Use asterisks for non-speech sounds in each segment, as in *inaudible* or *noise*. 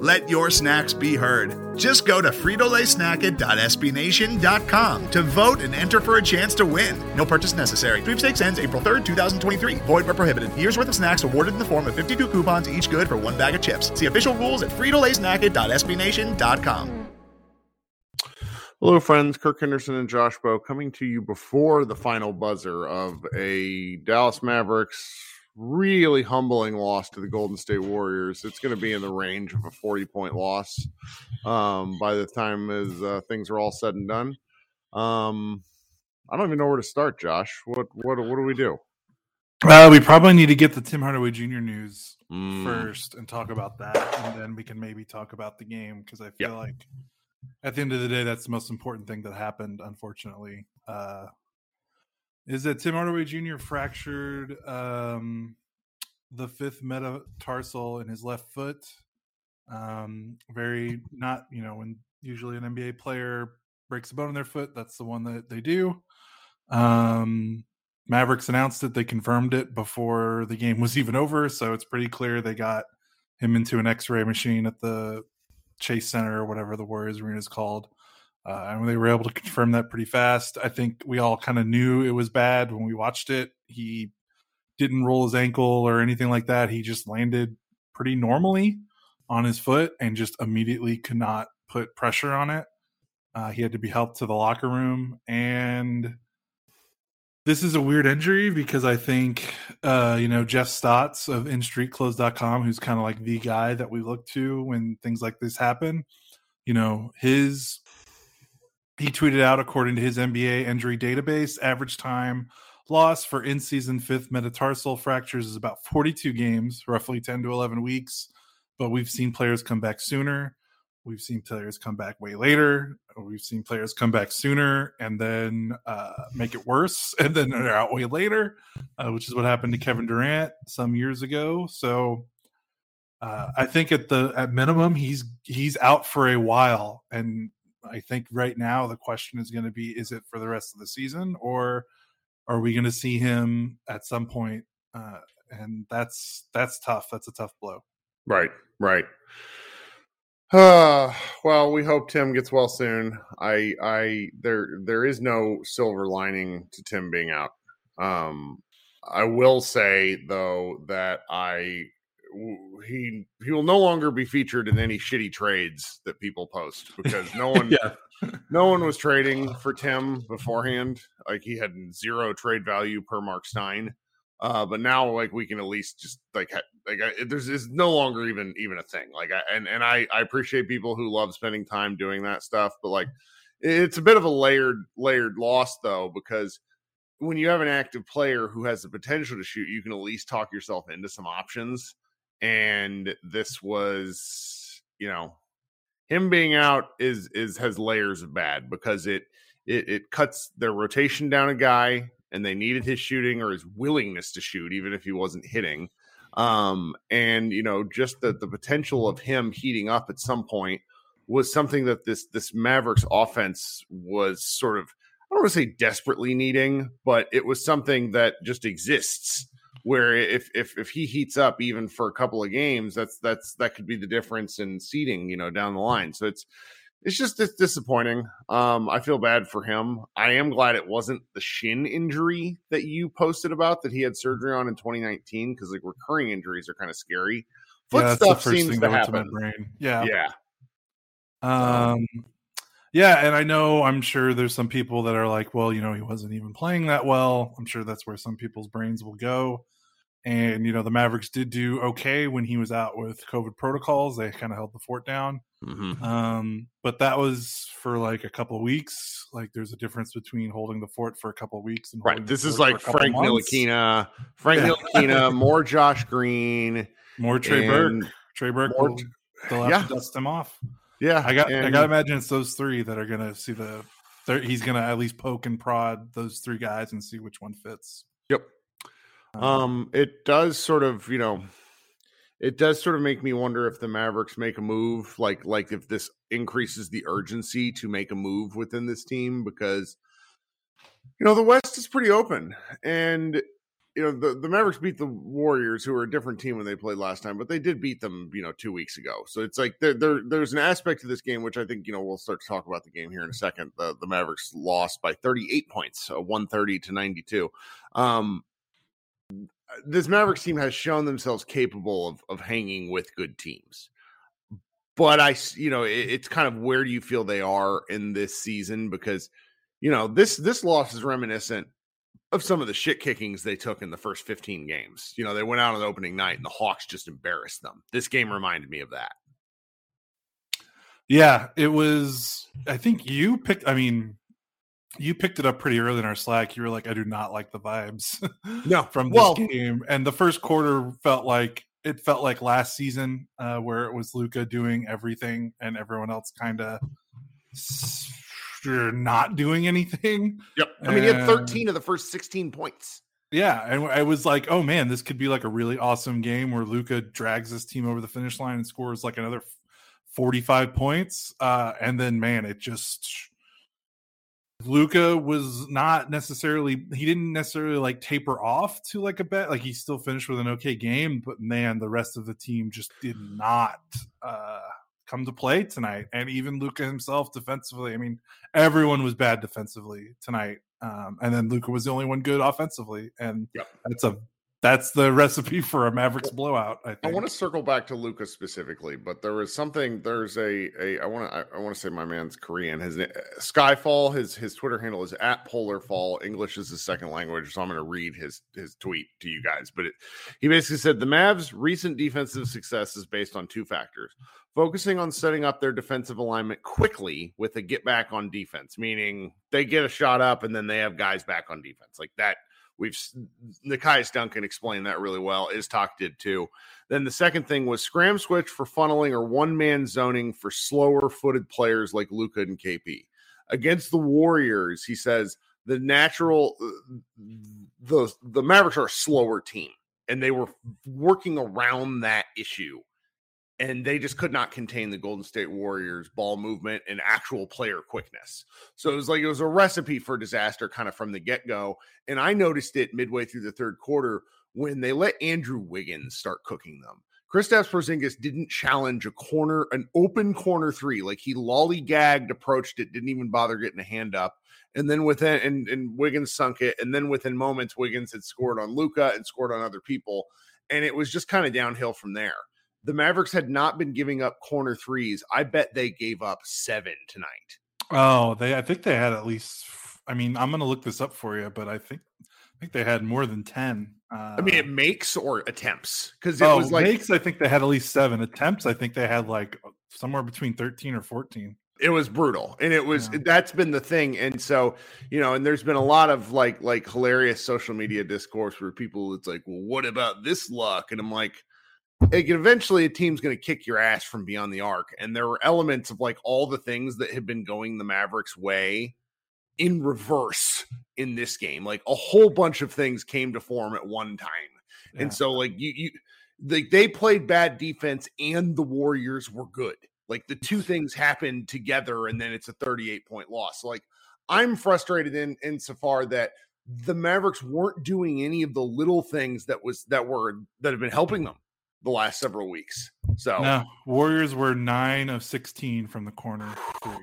Let your snacks be heard. Just go to fritolaysnacket.sbnation.com to vote and enter for a chance to win. No purchase necessary. Sweepstakes ends April 3rd, 2023. Void where prohibited. Year's worth of snacks awarded in the form of 52 coupons, each good for one bag of chips. See official rules at fritolaysnacket.sbnation.com. Hello, friends. Kirk Henderson and Josh Bowe coming to you before the final buzzer of a Dallas Mavericks really humbling loss to the Golden State Warriors. It's going to be in the range of a 40 point loss um, by the time as uh, things are all said and done. Um, I don't even know where to start, Josh. What what what do we do? Uh, we probably need to get the Tim Hardaway Jr. news Mm, first and talk about that, and then we can maybe talk about the game because I feel Yep. like at the end of the day, that's the most important thing that happened. Unfortunately, uh, is that Tim Hardaway Jr. fractured um, the fifth metatarsal in his left foot. Um, very not you know when usually an NBA player breaks a bone in their foot, that's the one that they do. Um, Mavericks announced it. They confirmed it before the game was even over. So it's pretty clear they got him into an x ray machine at the Chase Center or whatever the Warriors Arena is called. Uh, and they were able to confirm that pretty fast. I think we all kind of knew it was bad when we watched it. He didn't roll his ankle or anything like that. He just landed pretty normally on his foot and just immediately could not put pressure on it. Uh, he had to be helped to the locker room. And this is a weird injury because I think, uh, you know, Jeff Stotts of InStreetClothes.com, who's kind of like the guy that we look to when things like this happen, you know, his he tweeted out according to his NBA injury database, average time loss for in season fifth metatarsal fractures is about 42 games, roughly 10 to 11 weeks. But we've seen players come back sooner. We've seen players come back way later. We've seen players come back sooner and then uh, make it worse, *laughs* and then they're out way later, uh, which is what happened to Kevin Durant some years ago. So uh, I think at the at minimum he's he's out for a while, and I think right now the question is going to be: Is it for the rest of the season, or are we going to see him at some point? Uh, and that's that's tough. That's a tough blow. right, right. Uh, *sighs* well, we hope Tim gets well soon. I, I, there, there is no silver lining to Tim being out. Um, I will say though that I, w- he, he will no longer be featured in any shitty trades that people post because no *laughs* one, Yeah. no one was trading for Tim beforehand. Like he had zero trade value per Mark Stein. Uh, but now like we can at least just like ha- like I, there's is no longer even even a thing. Like I and and I I appreciate people who love spending time doing that stuff, but like it's a bit of a layered layered loss though because when you have an active player who has the potential to shoot, you can at least talk yourself into some options. And this was, you know, him being out is is has layers of bad because it it, it cuts their rotation down a guy, and they needed his shooting or his willingness to shoot, even if he wasn't hitting. Um, and you know, just the the potential of him heating up at some point was something that this this Mavericks offense was sort of I don't want to say desperately needing, but it was something that just exists where if if if he heats up even for a couple of games, that's that's that could be the difference in seeding, you know, down the line. So it's it's just it's disappointing. Um, I feel bad for him. I am glad it wasn't the shin injury that you posted about that he had surgery on in 2019 because like recurring injuries are kind of scary. Foot yeah, stuff seems to happen. To brain. Yeah, yeah. Um, yeah, and I know I'm sure there's some people that are like, well, you know, he wasn't even playing that well. I'm sure that's where some people's brains will go. And you know, the Mavericks did do okay when he was out with COVID protocols. They kind of held the fort down. Mm-hmm. Um, but that was for like a couple of weeks. Like, there's a difference between holding the fort for a couple of weeks and right. This is like Frank Ntilikina, Frank yeah. Ntilikina, *laughs* more Josh Green, more Trey Burke. Trey Burke more, will, they'll have yeah. to dust him off. Yeah, I got. And, I got to imagine it's those three that are gonna see the. He's gonna at least poke and prod those three guys and see which one fits. Yep. Um, um, it does sort of, you know, it does sort of make me wonder if the Mavericks make a move, like like if this increases the urgency to make a move within this team because you know the West is pretty open, and you know the, the Mavericks beat the Warriors, who are a different team when they played last time, but they did beat them, you know, two weeks ago. So it's like there, there there's an aspect to this game which I think you know we'll start to talk about the game here in a second. The, the Mavericks lost by 38 points, uh, 130 to 92. Um, this Mavericks team has shown themselves capable of of hanging with good teams. But I, you know, it, it's kind of where do you feel they are in this season because, you know, this this loss is reminiscent of some of the shit kickings they took in the first 15 games. You know, they went out on the opening night and the Hawks just embarrassed them. This game reminded me of that. Yeah, it was I think you picked I mean, you picked it up pretty early in our Slack. You were like, I do not like the vibes no, *laughs* from this well, game. And the first quarter felt like it felt like last season, uh, where it was Luka doing everything and everyone else kind of not doing anything. Yep. I mean, and, he had 13 of the first 16 points. Yeah, and I was like, "Oh man, this could be like a really awesome game where Luka drags his team over the finish line and scores like another forty-five points." Uh, and then, man, it just Luka was not necessarily he didn't necessarily like taper off to like a bet like he still finished with an okay game but man the rest of the team just did not uh come to play tonight and even Luka himself defensively I mean everyone was bad defensively tonight um and then Luka was the only one good offensively and yep. that's a that's the recipe *laughs* for a Mavericks blowout. I, I want to circle back to Lucas specifically, but there was something. There's a a I want to I, want to say my man's Korean. His uh, Skyfall. His his Twitter handle is at Polar Fall. English is his second language, so I'm going to read his his tweet to you guys. But it, he basically said the Mavs' recent defensive success is based on two factors: focusing on setting up their defensive alignment quickly with a get back on defense, meaning they get a shot up and then they have guys back on defense, like that We've Nekias Duncan explained that really well. Iztok did too. Then the second thing was scram switch for funneling or one man zoning for slower footed players like Luka and KP. Against the Warriors, he says the natural uh, the the Mavericks are a slower team and they were working around that issue and they just could not contain the Golden State Warriors ball movement and actual player quickness. So it was like it was a recipe for disaster kind of from the get go. And I noticed it midway through the third quarter when they let Andrew Wiggins start cooking them. Kristaps Porzingis didn't challenge a corner, an open corner three. Like he lollygagged, approached it, didn't even bother getting a hand up. And then within, and, and Wiggins sunk it. And then within moments, Wiggins had scored on Luka and scored on other people. And it was just kind of downhill from there the Mavericks had not been giving up corner threes. I bet they gave up seven tonight. Oh, they I think they had at least I mean, I'm gonna look this up for you, but I think I think they had more than ten. Uh, I mean, it makes or attempts because it oh, was like makes. I think they had at least seven attempts. I think they had like somewhere between thirteen or fourteen. It was brutal, and it was yeah. that's been the thing. And so you know, and there's been a lot of like like hilarious social media discourse where people it's like, well, what about this luck? And I'm like, like eventually a team's going to kick your ass from beyond the arc and there were elements of like all the things that had been going the mavericks way in reverse in this game. Like a whole bunch of things came to form at one time. Yeah. And so like you you like they played bad defense and the Warriors were good. Like the two things happened together and then it's a 38 point loss. like I'm frustrated in insofar that the Mavericks weren't doing any of the little things that was that were that have been helping them the last several weeks. So no, Warriors were nine of sixteen from the corner.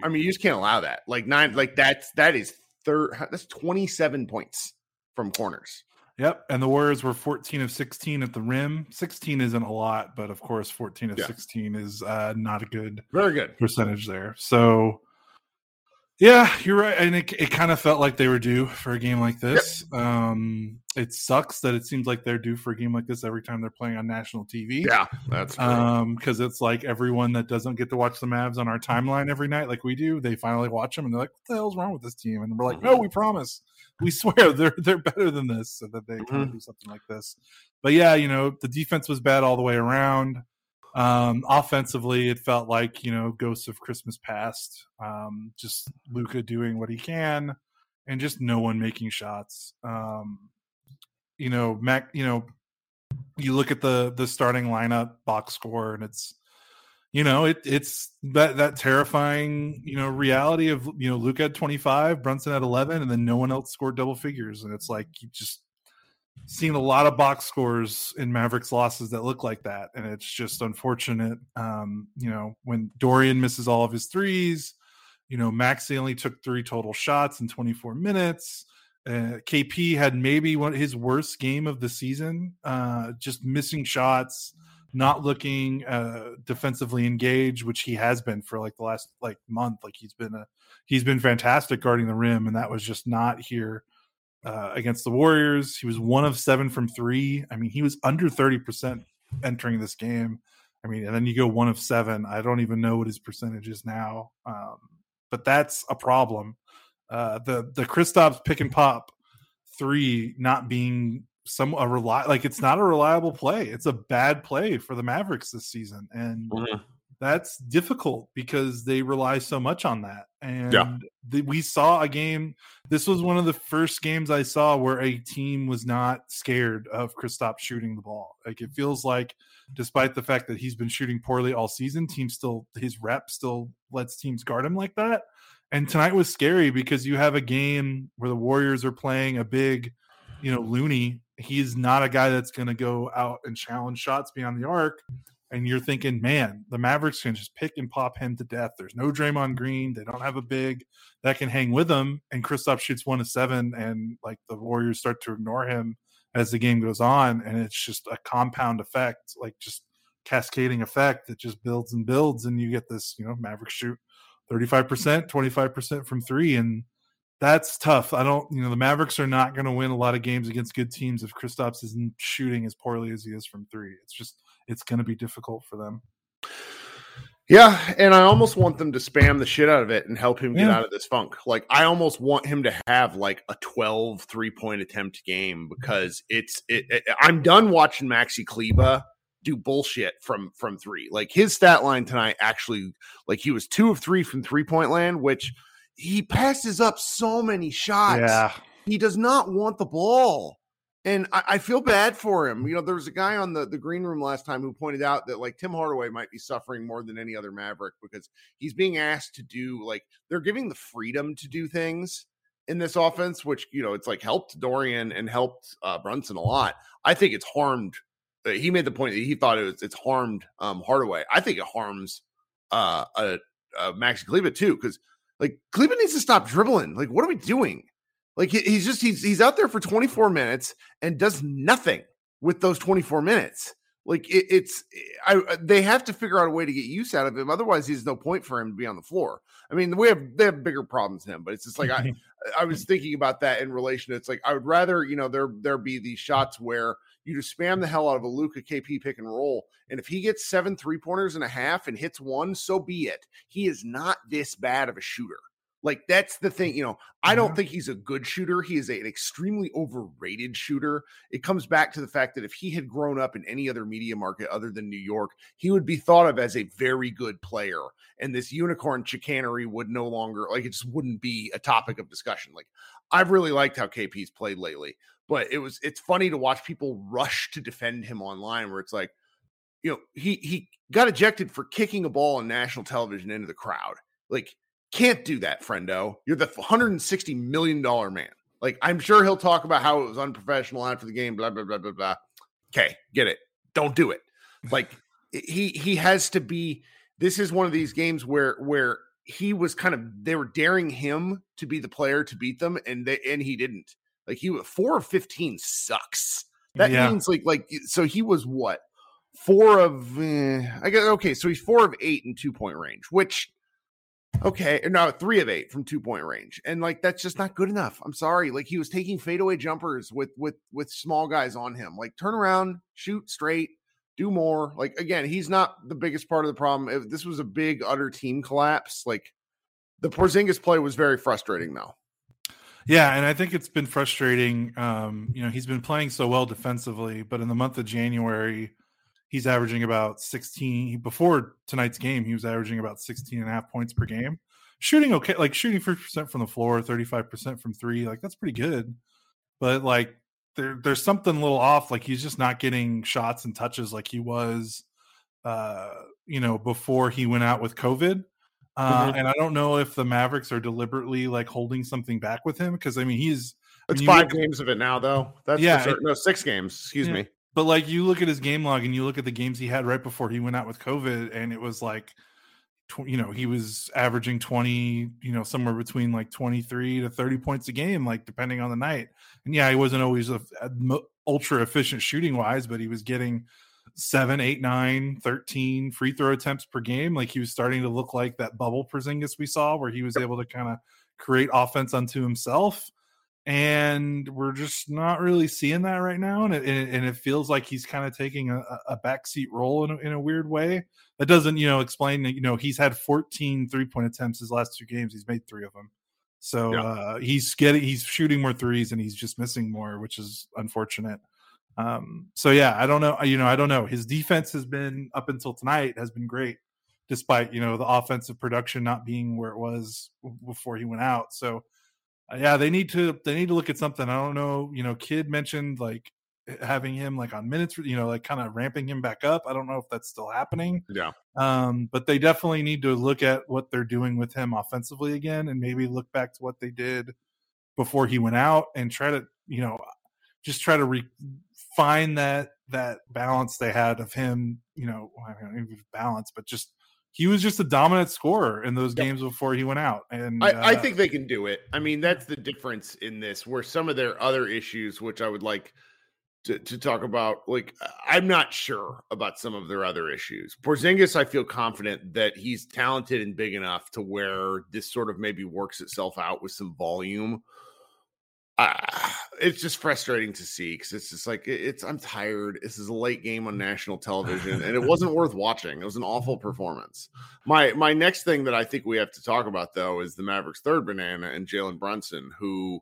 I mean, you just can't allow that. Like nine, like that's that is third. That's twenty seven points from corners. Yep, and the Warriors were 14 of 16 at the rim. 16 isn't a lot, but of course, 14 of yeah. 16 is uh, not a good, very good percentage there. So yeah, you're right. And it, it kind of felt like they were due for a game like this. Yep. Um, it sucks that it seems like they're due for a game like this every time they're playing on national TV. Yeah, that's um because it's like everyone that doesn't get to watch the Mavs on our timeline every night, like we do, they finally watch them and they're like, "What the hell's wrong with this team?" And we're like, "No, mm-hmm. we promise, we *laughs* swear they're they're better than this," so that they mm-hmm. do something like this. But yeah, you know, the defense was bad all the way around. Um, offensively, it felt like you know ghosts of Christmas past. Um, just Luka doing what he can, and just no one making shots. Um, you know, Mac. You know, you look at the the starting lineup box score, and it's you know it it's that that terrifying you know reality of you know Luka at twenty five, Brunson at eleven, and then no one else scored double figures, and it's like you just seen a lot of box scores in Mavericks losses that look like that, and it's just unfortunate. Um, you know, when Dorian misses all of his threes, you know, Maxi only took three total shots in 24 minutes. Uh, KP had maybe one his worst game of the season, uh, just missing shots, not looking uh, defensively engaged, which he has been for like the last like month. Like he's been a he's been fantastic guarding the rim, and that was just not here uh, against the Warriors. He was one of seven from three. I mean, he was under 30% entering this game. I mean, and then you go one of seven. I don't even know what his percentage is now. Um, but that's a problem. Uh, the the Kristaps pick and pop three not being some a rely like it's not a reliable play. It's a bad play for the Mavericks this season, and mm-hmm that's difficult because they rely so much on that. And yeah. the, we saw a game. This was one of the first games I saw where a team was not scared of Kristaps shooting the ball. Like it feels like, despite the fact that he's been shooting poorly all season, team still his rep still lets teams guard him like that. And tonight was scary because you have a game where the Warriors are playing a big, you know, Looney. He's not a guy that's going to go out and challenge shots beyond the arc and you're thinking, man, the Mavericks can just pick and pop him to death. There's no Draymond Green. They don't have a big that can hang with him. And Kristaps shoots one to seven, and like the Warriors start to ignore him as the game goes on, and it's just a compound effect, like just cascading effect that just builds and builds, and you get this, you know, Mavericks shoot 35%, 25% from three, and that's tough. I don't, you know, the Mavericks are not going to win a lot of games against good teams if Kristaps isn't shooting as poorly as he is from three. It's just it's going to be difficult for them. Yeah, and I almost want them to spam the shit out of it and help him get yeah. out of this funk. Like I almost want him to have like a 12 three-point attempt game because it's it, it I'm done watching Maxi Kleber do bullshit from from 3. Like his stat line tonight actually like he was 2 of 3 from three-point land which he passes up so many shots. Yeah. He does not want the ball. And I, I, feel bad for him. You know, there was a guy on the, the green room last time who pointed out that like Tim Hardaway might be suffering more than any other Maverick because he's being asked to do like they're giving the freedom to do things in this offense, which you know it's like helped Dorian and helped uh, Brunson a lot. I think it's harmed. Uh, he made the point that he thought it was it's harmed um, Hardaway. I think it harms uh, uh, uh Max Kleber too because like Kleber needs to stop dribbling. Like, what are we doing? Like he's just he's he's out there for 24 minutes and does nothing with those 24 minutes. Like it, it's I they have to figure out a way to get use out of him. Otherwise, there's no point for him to be on the floor. I mean, we have they have bigger problems than him, but it's just like I *laughs* I was thinking about that in relation. To, it's like I would rather you know there there be these shots where you just spam the hell out of a Luka KP pick and roll, and if he gets seven three pointers and a half and hits one, so be it. He is not this bad of a shooter. Like that's the thing, you know. I don't Mhm. think he's a good shooter. He is a- an extremely overrated shooter. It comes back to the fact that if he had grown up in any other media market other than New York, he would be thought of as a very good player. And this unicorn chicanery would no longer like it just wouldn't be a topic of discussion. Like I've really liked how KP's played lately, but it was it's funny to watch people rush to defend him online where it's like, you know, he he got ejected for kicking a ball on national television into the crowd. Like can't do that, friendo. You're the 160 million dollar man. Like I'm sure he'll talk about how it was unprofessional after the game. Blah blah blah blah blah. Okay, get it. Don't do it. Like he he has to be. This is one of these games where where he was kind of they were daring him to be the player to beat them, and they and he didn't. Like he was four of 15 sucks. That Yeah. means like like so he was what four of eh, I guess okay. So he's four of eight in two point range, which Okay, no, three of eight from two point range, and like that's just not good enough. I'm sorry. Like he was taking fadeaway jumpers with with with small guys on him. Like turn around, shoot straight, do more. Like again, he's not the biggest part of the problem. If this was a big utter team collapse, like the Porzingis play was very frustrating though. Yeah, and I think it's been frustrating. Um, you know, he's been playing so well defensively, but in the month of January, he's averaging about 16. Before tonight's game, he was averaging about 16 and a half points per game. Shooting okay, like shooting 50% from the floor, 35% from three. Like that's pretty good. But like there, there's something a little off. Like he's just not getting shots and touches like he was, uh, you know, before he went out with COVID. Uh, Mhm. And I don't know if the Mavericks are deliberately like holding something back with him because I mean he's It's five games of it now though. That's Yeah, no six games. Excuse Yeah. me. But like you look at his game log and you look at the games he had right before he went out with COVID and it was like tw- you know he was averaging 20 you know somewhere between like 23 to 30 points a game like depending on the night. And yeah he wasn't always a, a ultra efficient shooting wise but he was getting 7 8 9 13 free throw attempts per game. Like he was starting to look like that bubble Porzingis we saw where he was able to kind of create offense unto himself and we're just not really seeing that right now and it, and it- feels like he's kind of taking a, a backseat role in a, in a weird way. That doesn't you know explain that you know he's had 14 three point attempts his last two games he's made three of them. So Yeah. uh he's getting he's shooting more threes and he's just missing more which is unfortunate. Um so yeah i don't know you know i don't know. His defense has been up until tonight has been great despite you know the offensive production not being where it was before he went out. So yeah they need to they need to look at something i don't know you know kid mentioned like having him like on minutes you know like kind of ramping him back up i don't know if that's still happening Yeah. um but they definitely need to look at what they're doing with him offensively again and maybe look back to what they did before he went out and try to you know just try to re- find that that balance they had of him you know I don't know balance but just he was just a dominant scorer in those Yep. games before he went out and I, I uh, think they can do it. I mean, that's the difference in this, where some of their other issues, which I would like to, to talk about, like I'm not sure about some of their other issues. Porzingis, I feel confident that he's talented and big enough to where this sort of maybe works itself out with some volume. Uh, it's just frustrating to see because it's just like it- it's. I'm tired. This is a late game on national television, and it *laughs* wasn't worth watching. It was an awful performance. My my next thing that I think we have to talk about though is the Mavericks' third banana and Jalen Brunson, who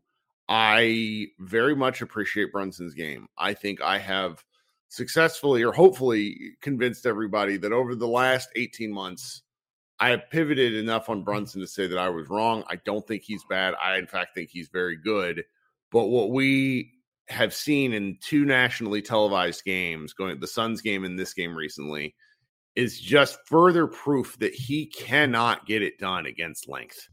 I very much appreciate Brunson's game. I think I have successfully or hopefully convinced everybody that over the last 18 months, I have pivoted enough on Brunson to say that I was wrong. I don't think he's bad. I in fact think he's very good. But what we have seen in two nationally televised games, going the Suns game and this game recently, is just further proof that he cannot get it done against length.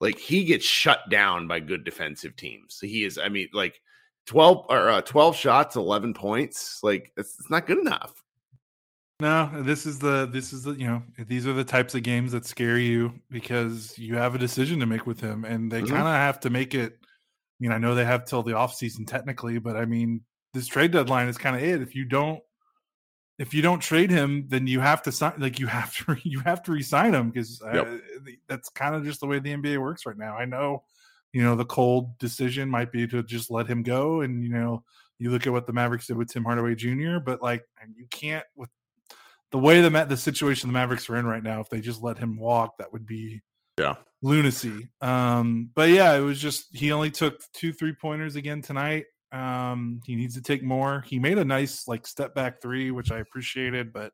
Like he gets shut down by good defensive teams. He is, I mean, like 12 or uh, 12 shots, 11 points. Like it's, it's not good enough. No, this is the this is the you know these are the types of games that scare you because you have a decision to make with him, and they Mhm. kind of have to make it. I mean, I know they have till the off season technically, but I mean, this trade deadline is kind of it. If you don't, if you don't trade him, then you have to sign. Like you have to, *laughs* you have to resign him because uh, Yep. that's kind of just the way the NBA works right now. I know, you know, the cold decision might be to just let him go, and you know, you look at what the Mavericks did with Tim Hardaway Jr., but like, you can't with the way the the situation the Mavericks are in right now. If they just let him walk, that would be Yeah. lunacy. Um, but yeah, it was just he only took two three pointers again tonight. Um, he needs to take more. He made a nice like step back three, which I appreciated, but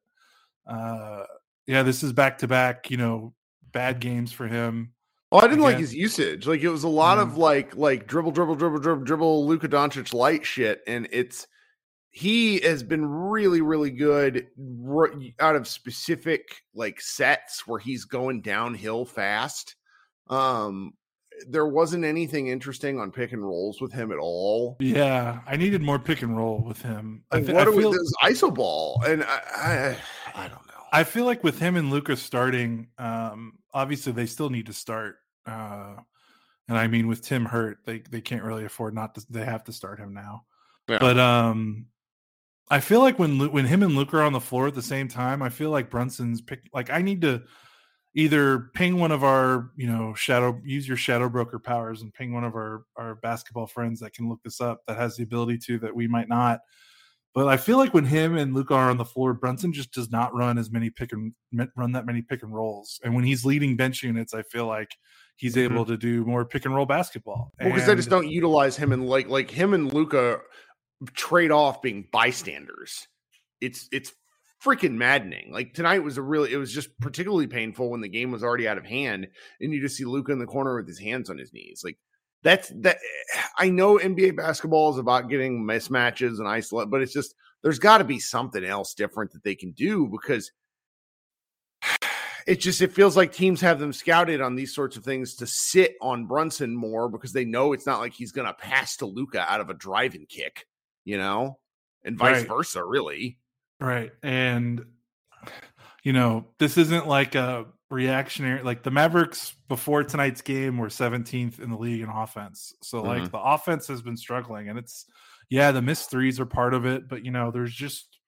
uh, yeah, this is back to back. You know, bad games for him. Oh, I didn't like his usage. Like it was a lot of Mhm. like like dribble, dribble, dribble, dribble, dribble, Luka Doncic light shit, and it's he has been really, really good out of specific like sets where he's going downhill fast. Um, there wasn't anything interesting on pick and rolls with him at all. Yeah, I needed more pick and roll with him. I, Like, thi- what I are we feel, this iso ball? And I, I, I don't know. I feel like with him and Lucas starting, um, obviously they still need to start. Uh, and I mean, with Tim hurt, they they can't really afford not to. They have to start him now. Yeah. But um, I feel like when when him and Luke are on the floor at the same time, I feel like Brunson's pick. Like I need to either ping one of our you know shadow use your shadow broker powers and ping one of our our basketball friends that can look this up that has the ability to that we might not but I feel like when him and Luke are on the floor, Brunson just does not run as many pick and run that many pick and rolls. And when he's leading bench units, I feel like he's Mhm. able to do more pick and roll basketball. Well, because they just don't utilize him and like like him and Luka trade off being bystanders. It's it's freaking maddening. Like tonight was a really it was just particularly painful when the game was already out of hand and you just see Luka in the corner with his hands on his knees. Like that's that I know NBA basketball is about getting mismatches and isolate, but it's just there's got to be something else different that they can do because *sighs* it just it feels like teams have them scouted on these sorts of things to sit on Brunson more because they know it's not like he's going to pass to Luka out of a driving kick, you know, and vice Right. versa, really. Right. And you know, this isn't like a reactionary like the Mavericks before tonight's game were 17th in the league in offense. So like Mhm. the offense has been struggling and it's yeah, the missed threes are part of it, but you know, there's just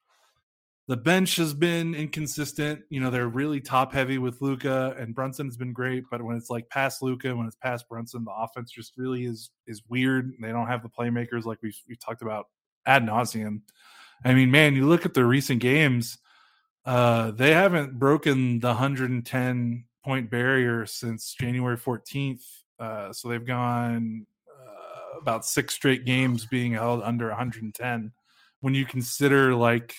the bench has been inconsistent. You know, they're really top heavy with Luka and Brunson has been great, but when it's like past Luka, when it's past Brunson, the offense just really is is weird. They don't have the playmakers like we we talked about ad nauseum. I mean, man, you look at the recent games, uh, they haven't broken the 110 point barrier since January 14th. Uh, so they've gone uh, about six straight games being held under 110. When you consider like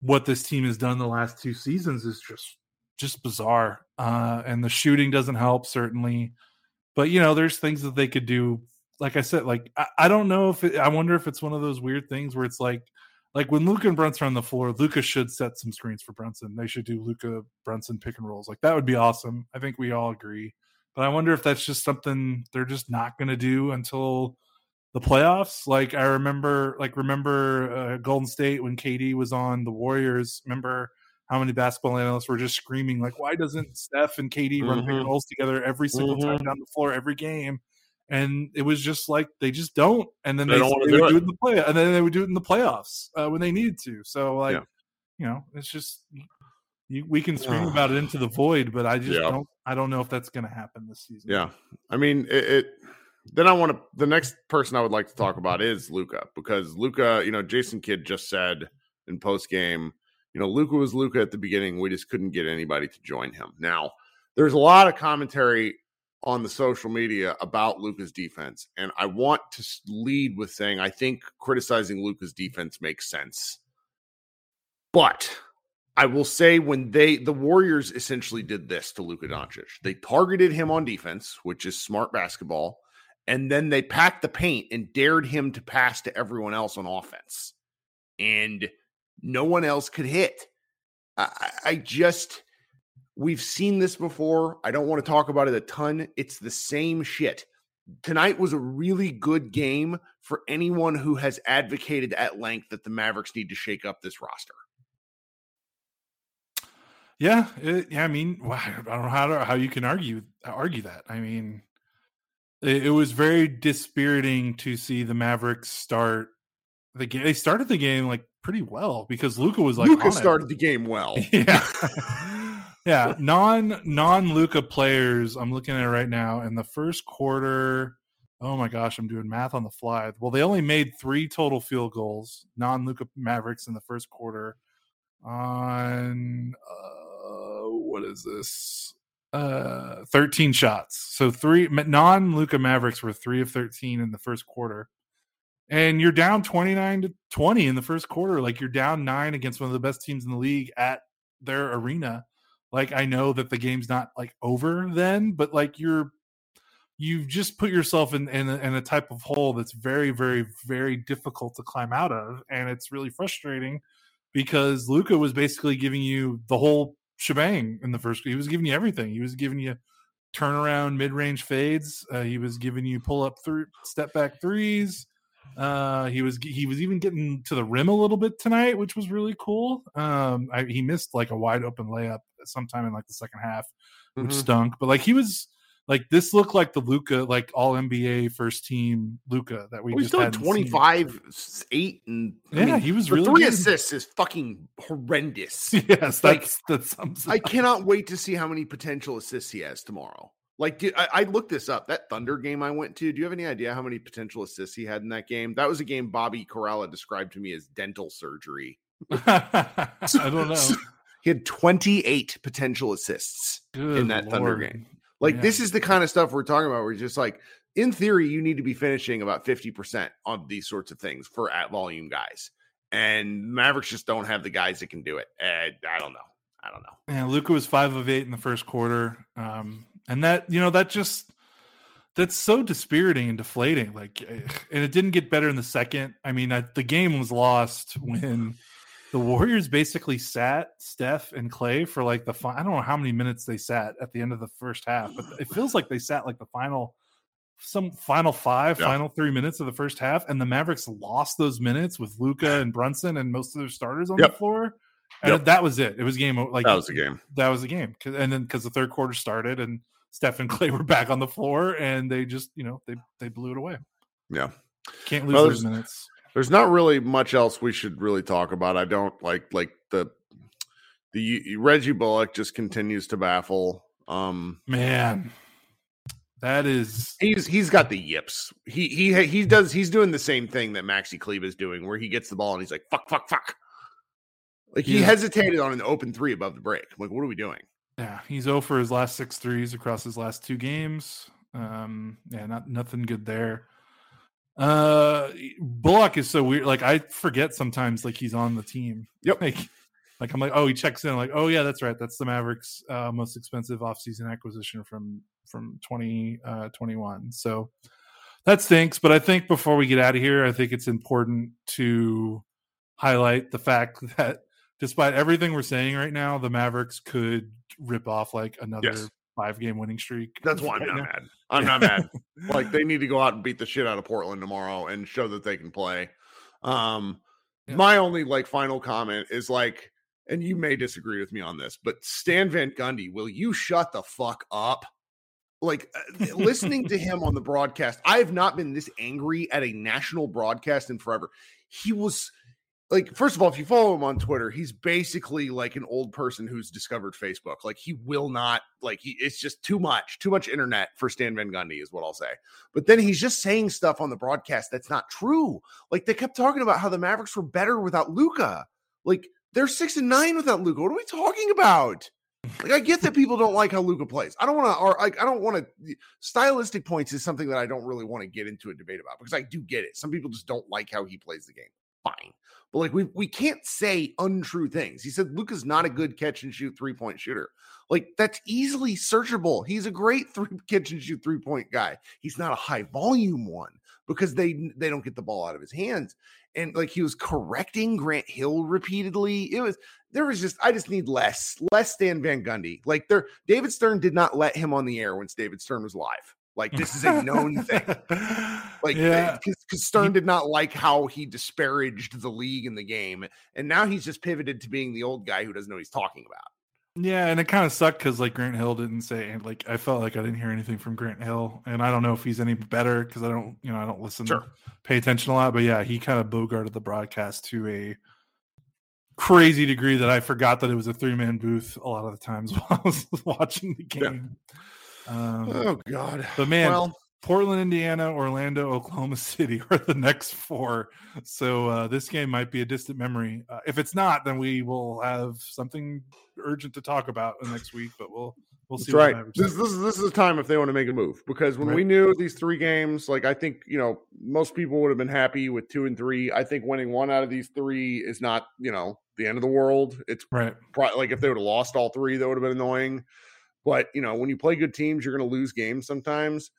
what this team has done the last two seasons is just just bizarre. Uh, and the shooting doesn't help certainly, but you know, there's things that they could do. Like I said, like I, I don't know if it, I wonder if it's one of those weird things where it's like like when Luka and Brunson are on the floor, Luka should set some screens for Brunson. They should do Luka Brunson pick and rolls. Like that would be awesome. I think we all agree. But I wonder if that's just something they're just not going to do until the playoffs. Like I remember, like remember uh, Golden State when KD was on the Warriors. Remember how many basketball analysts were just screaming like, "Why doesn't Steph and KD run pick and Mhm. rolls together every single time Mhm. down the floor every game?" And it was just like they just don't, and then They they, don't they do would do it. it in the play, and then they would do it in the playoffs uh, when they needed to. So like, Yeah. you know, it's just you, we can scream about it into the void, but I just Yeah. don't. I don't know if that's going to happen this season. Yeah. I mean, it, it then I want to the next person I would like to talk about is Luka because Luka, you know, Jason Kidd just said in post game, you know, Luka was Luka at the beginning. We just couldn't get anybody to join him. Now, there's a lot of commentary on the social media about Luka's defense, and I want to lead with saying I think criticizing Luka's defense makes sense. But I will say when they the Warriors essentially did this to Luka Doncic. They targeted him on defense, which is smart basketball, and then they packed the paint and dared him to pass to everyone else on offense. And no one else could hit. I, I- just we've seen this before. I don't want to talk about it a ton. It's the same shit. Tonight was a really good game for anyone who has advocated at length that the Mavericks need to shake up this roster. Yeah, it, yeah. I mean, *laughs* wow, I don't know how to, how you can argue argue that. I mean, it, it was very dispiriting to see the Mavericks start the game. They started the game like pretty well because Luka was like Luka it. started the game well. *laughs* yeah, *laughs* yeah. Non non Luka players. I'm looking at it right now. In the first quarter, oh my gosh, I'm doing math on the fly. Well, they only made three total field goals. Non Luka Mavericks in the first quarter. On uh, what is this? uh 13 shots. So three non Luka Mavericks were 3 of 13 in the first quarter. And you're down 29 to 20 in the first quarter. Like you're down 9 against one of the best teams in the league at their arena. Like I know that the game's not like over then, but like you're you've just put yourself in in a, in a type of hole that's very very very difficult to climb out of and it's really frustrating because Luka was basically giving you the whole shebang in the first. He was giving you everything. He was giving you turnaround mid range fades. Uh, he was giving you pull up through step back threes. Uh, he was he was even getting to the rim a little bit tonight, which was really cool. Um, I, he missed like a wide open layup sometime in like the second half, which mm-hmm. stunk. But like he was like this looked like the Luka, like all NBA first team Luka that we well, just had 25, eight, and yeah, I mean, he was really three good. assists is fucking horrendous. *laughs* yes, like, that's that's I cannot wait to see how many potential assists he has tomorrow. Like, I, I, looked this up. That Thunder game I went to. Do you have any idea how many potential assists he had in that game? That was a game Bobby Karalla described to me as dental surgery. *laughs* I don't know. *laughs* He had 28 potential assists Good in that Lord. Thunder game. Like yeah. this is the kind of stuff we're talking about. We're just like, in theory, you need to be finishing about 50% on these sorts of things for at volume guys. And Mavericks just don't have the guys that can do it. And I don't know. I don't know. Yeah, Luka was five of eight in the first quarter. Um, and that, you know, that just that's so dispiriting and deflating. Like, eh, and it didn't get better in the second. I mean, I, the game was lost when the Warriors basically sat Steph and Klay for like the I don't know how many minutes they sat at the end of the first half, but it feels like they sat like the final some final five, yeah. final three minutes of the first half, and the Mavericks lost those minutes with Luka *laughs* and Brunson and most of their starters on yep. the floor. And yep. that was it. It was game like that was the game. That was a game. And then because the third quarter started and Steph and *laughs* Klay were back on the floor and they just you know they they blew it away. Yeah, can't lose well, those minutes there's not really much else we should really talk about. I don't like like the the Reggie Bullock just continues to baffle. Um man, that is he's he's got the yips. He he he does he's doing the same thing that Maxi Kleber is doing, where he gets the ball and he's like fuck fuck fuck. Like he yeah. hesitated on an open three above the break. Like what are we doing? Yeah, he's over for his last six threes across his last two games. Um, yeah, not nothing good there. Uh, Bullock is so weird. Like I forget sometimes, like he's on the team. Yep. *laughs* Like, like I'm like, oh, he checks in. Like, oh yeah, that's right. That's the Mavericks' uh, most expensive offseason acquisition from from 2021. Uh, so that stinks. But I think before we get out of here, I think it's important to highlight the fact *laughs* that despite everything we're saying right now, the Mavericks could rip off like another yes five game winning streak. That's why I'm not mad. *laughs* I'm not mad. Like they *laughs* need to go out and beat the shit out of Portland tomorrow and show that they can play. Um yeah. my only like final comment is like, and you may disagree with me on this, but Stan Van Gundy, will you shut the fuck up? Like uh, *laughs* listening to him on the broadcast, I have not been this angry at a national broadcast in forever. He was like first of all if you follow him on twitter he's basically like an old person who's discovered facebook like he will not like he it's just too much too much internet for stan van gundy is what i'll say but then he's just saying stuff on the broadcast that's not true like they kept talking about how the mavericks were better without luka like they're six and nine without luka what are we talking about like I get that people don't like how Luka plays. I don't want to, or like I don't want to. Stylistic points is something that I don't really want to get into a debate about because I do get it. Some people just don't like how he plays the game. Fine, but like we we can't say untrue things. He said Luka's not a good catch and shoot three point shooter. Like that's easily searchable. He's a great three *laughs* catch and shoot three point guy. He's not a high volume one because they they don't get the ball out of his hands. And like he was correcting Grant Hill repeatedly. It was there was just I just need less less Stan Van Gundy. Like there, David Stern did not let him on the air when David Stern was live. Like this is a known thing. *laughs* Like yeah. because Stern did not like how he disparaged the league in the game, and now he's just pivoted to being the old guy who doesn't know what he's talking about. Yeah, and it kind of sucked because like Grant Hill didn't say like I felt like I didn't hear anything from Grant Hill, and I don't know if he's any better because I don't you know I don't listen, sure. pay attention a lot. But yeah, he kind of bogarted the broadcast to a crazy degree that I forgot that it was a three man booth a lot of the times *laughs* while I was watching the game. Yeah. Um, oh God! But man, well, Portland, Indiana, Orlando, *laughs* Oklahoma City are the next four. So uh, this game might be a distant memory. Uh, if it's not, then we will have something urgent to talk about next week. But we'll We'll see. Right. This, this, is, this is a time if they want to make a move because when Right. we knew these three games, like I think you know most people would have been happy with two and three. I think winning one out of these three is not you know the end of the world. It's Right. probably like if they would have lost all three, that would have been annoying. But you know when you play good teams, you're going to lose games sometimes.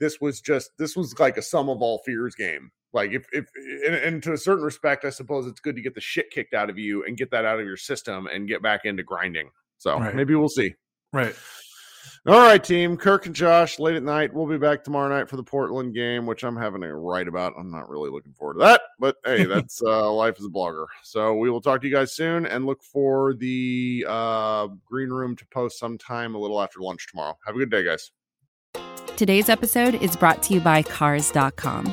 This was just this was like a sum of all fears game. Like if if and, and to a certain respect, I suppose it's good to get the shit kicked out of you and get that out of your system and get back into grinding. So Right. maybe we'll see. Right. All right, team. Kirk and Josh, late at night. We'll be back tomorrow night for the Portland game, which I'm having a write about. I'm not really looking forward to that, but hey, *laughs* that's uh, life as a blogger. So we will talk to you guys soon and look for the uh, green room to post sometime a little after lunch tomorrow. Have a good day, guys. Today's episode is brought to you by Cars.com.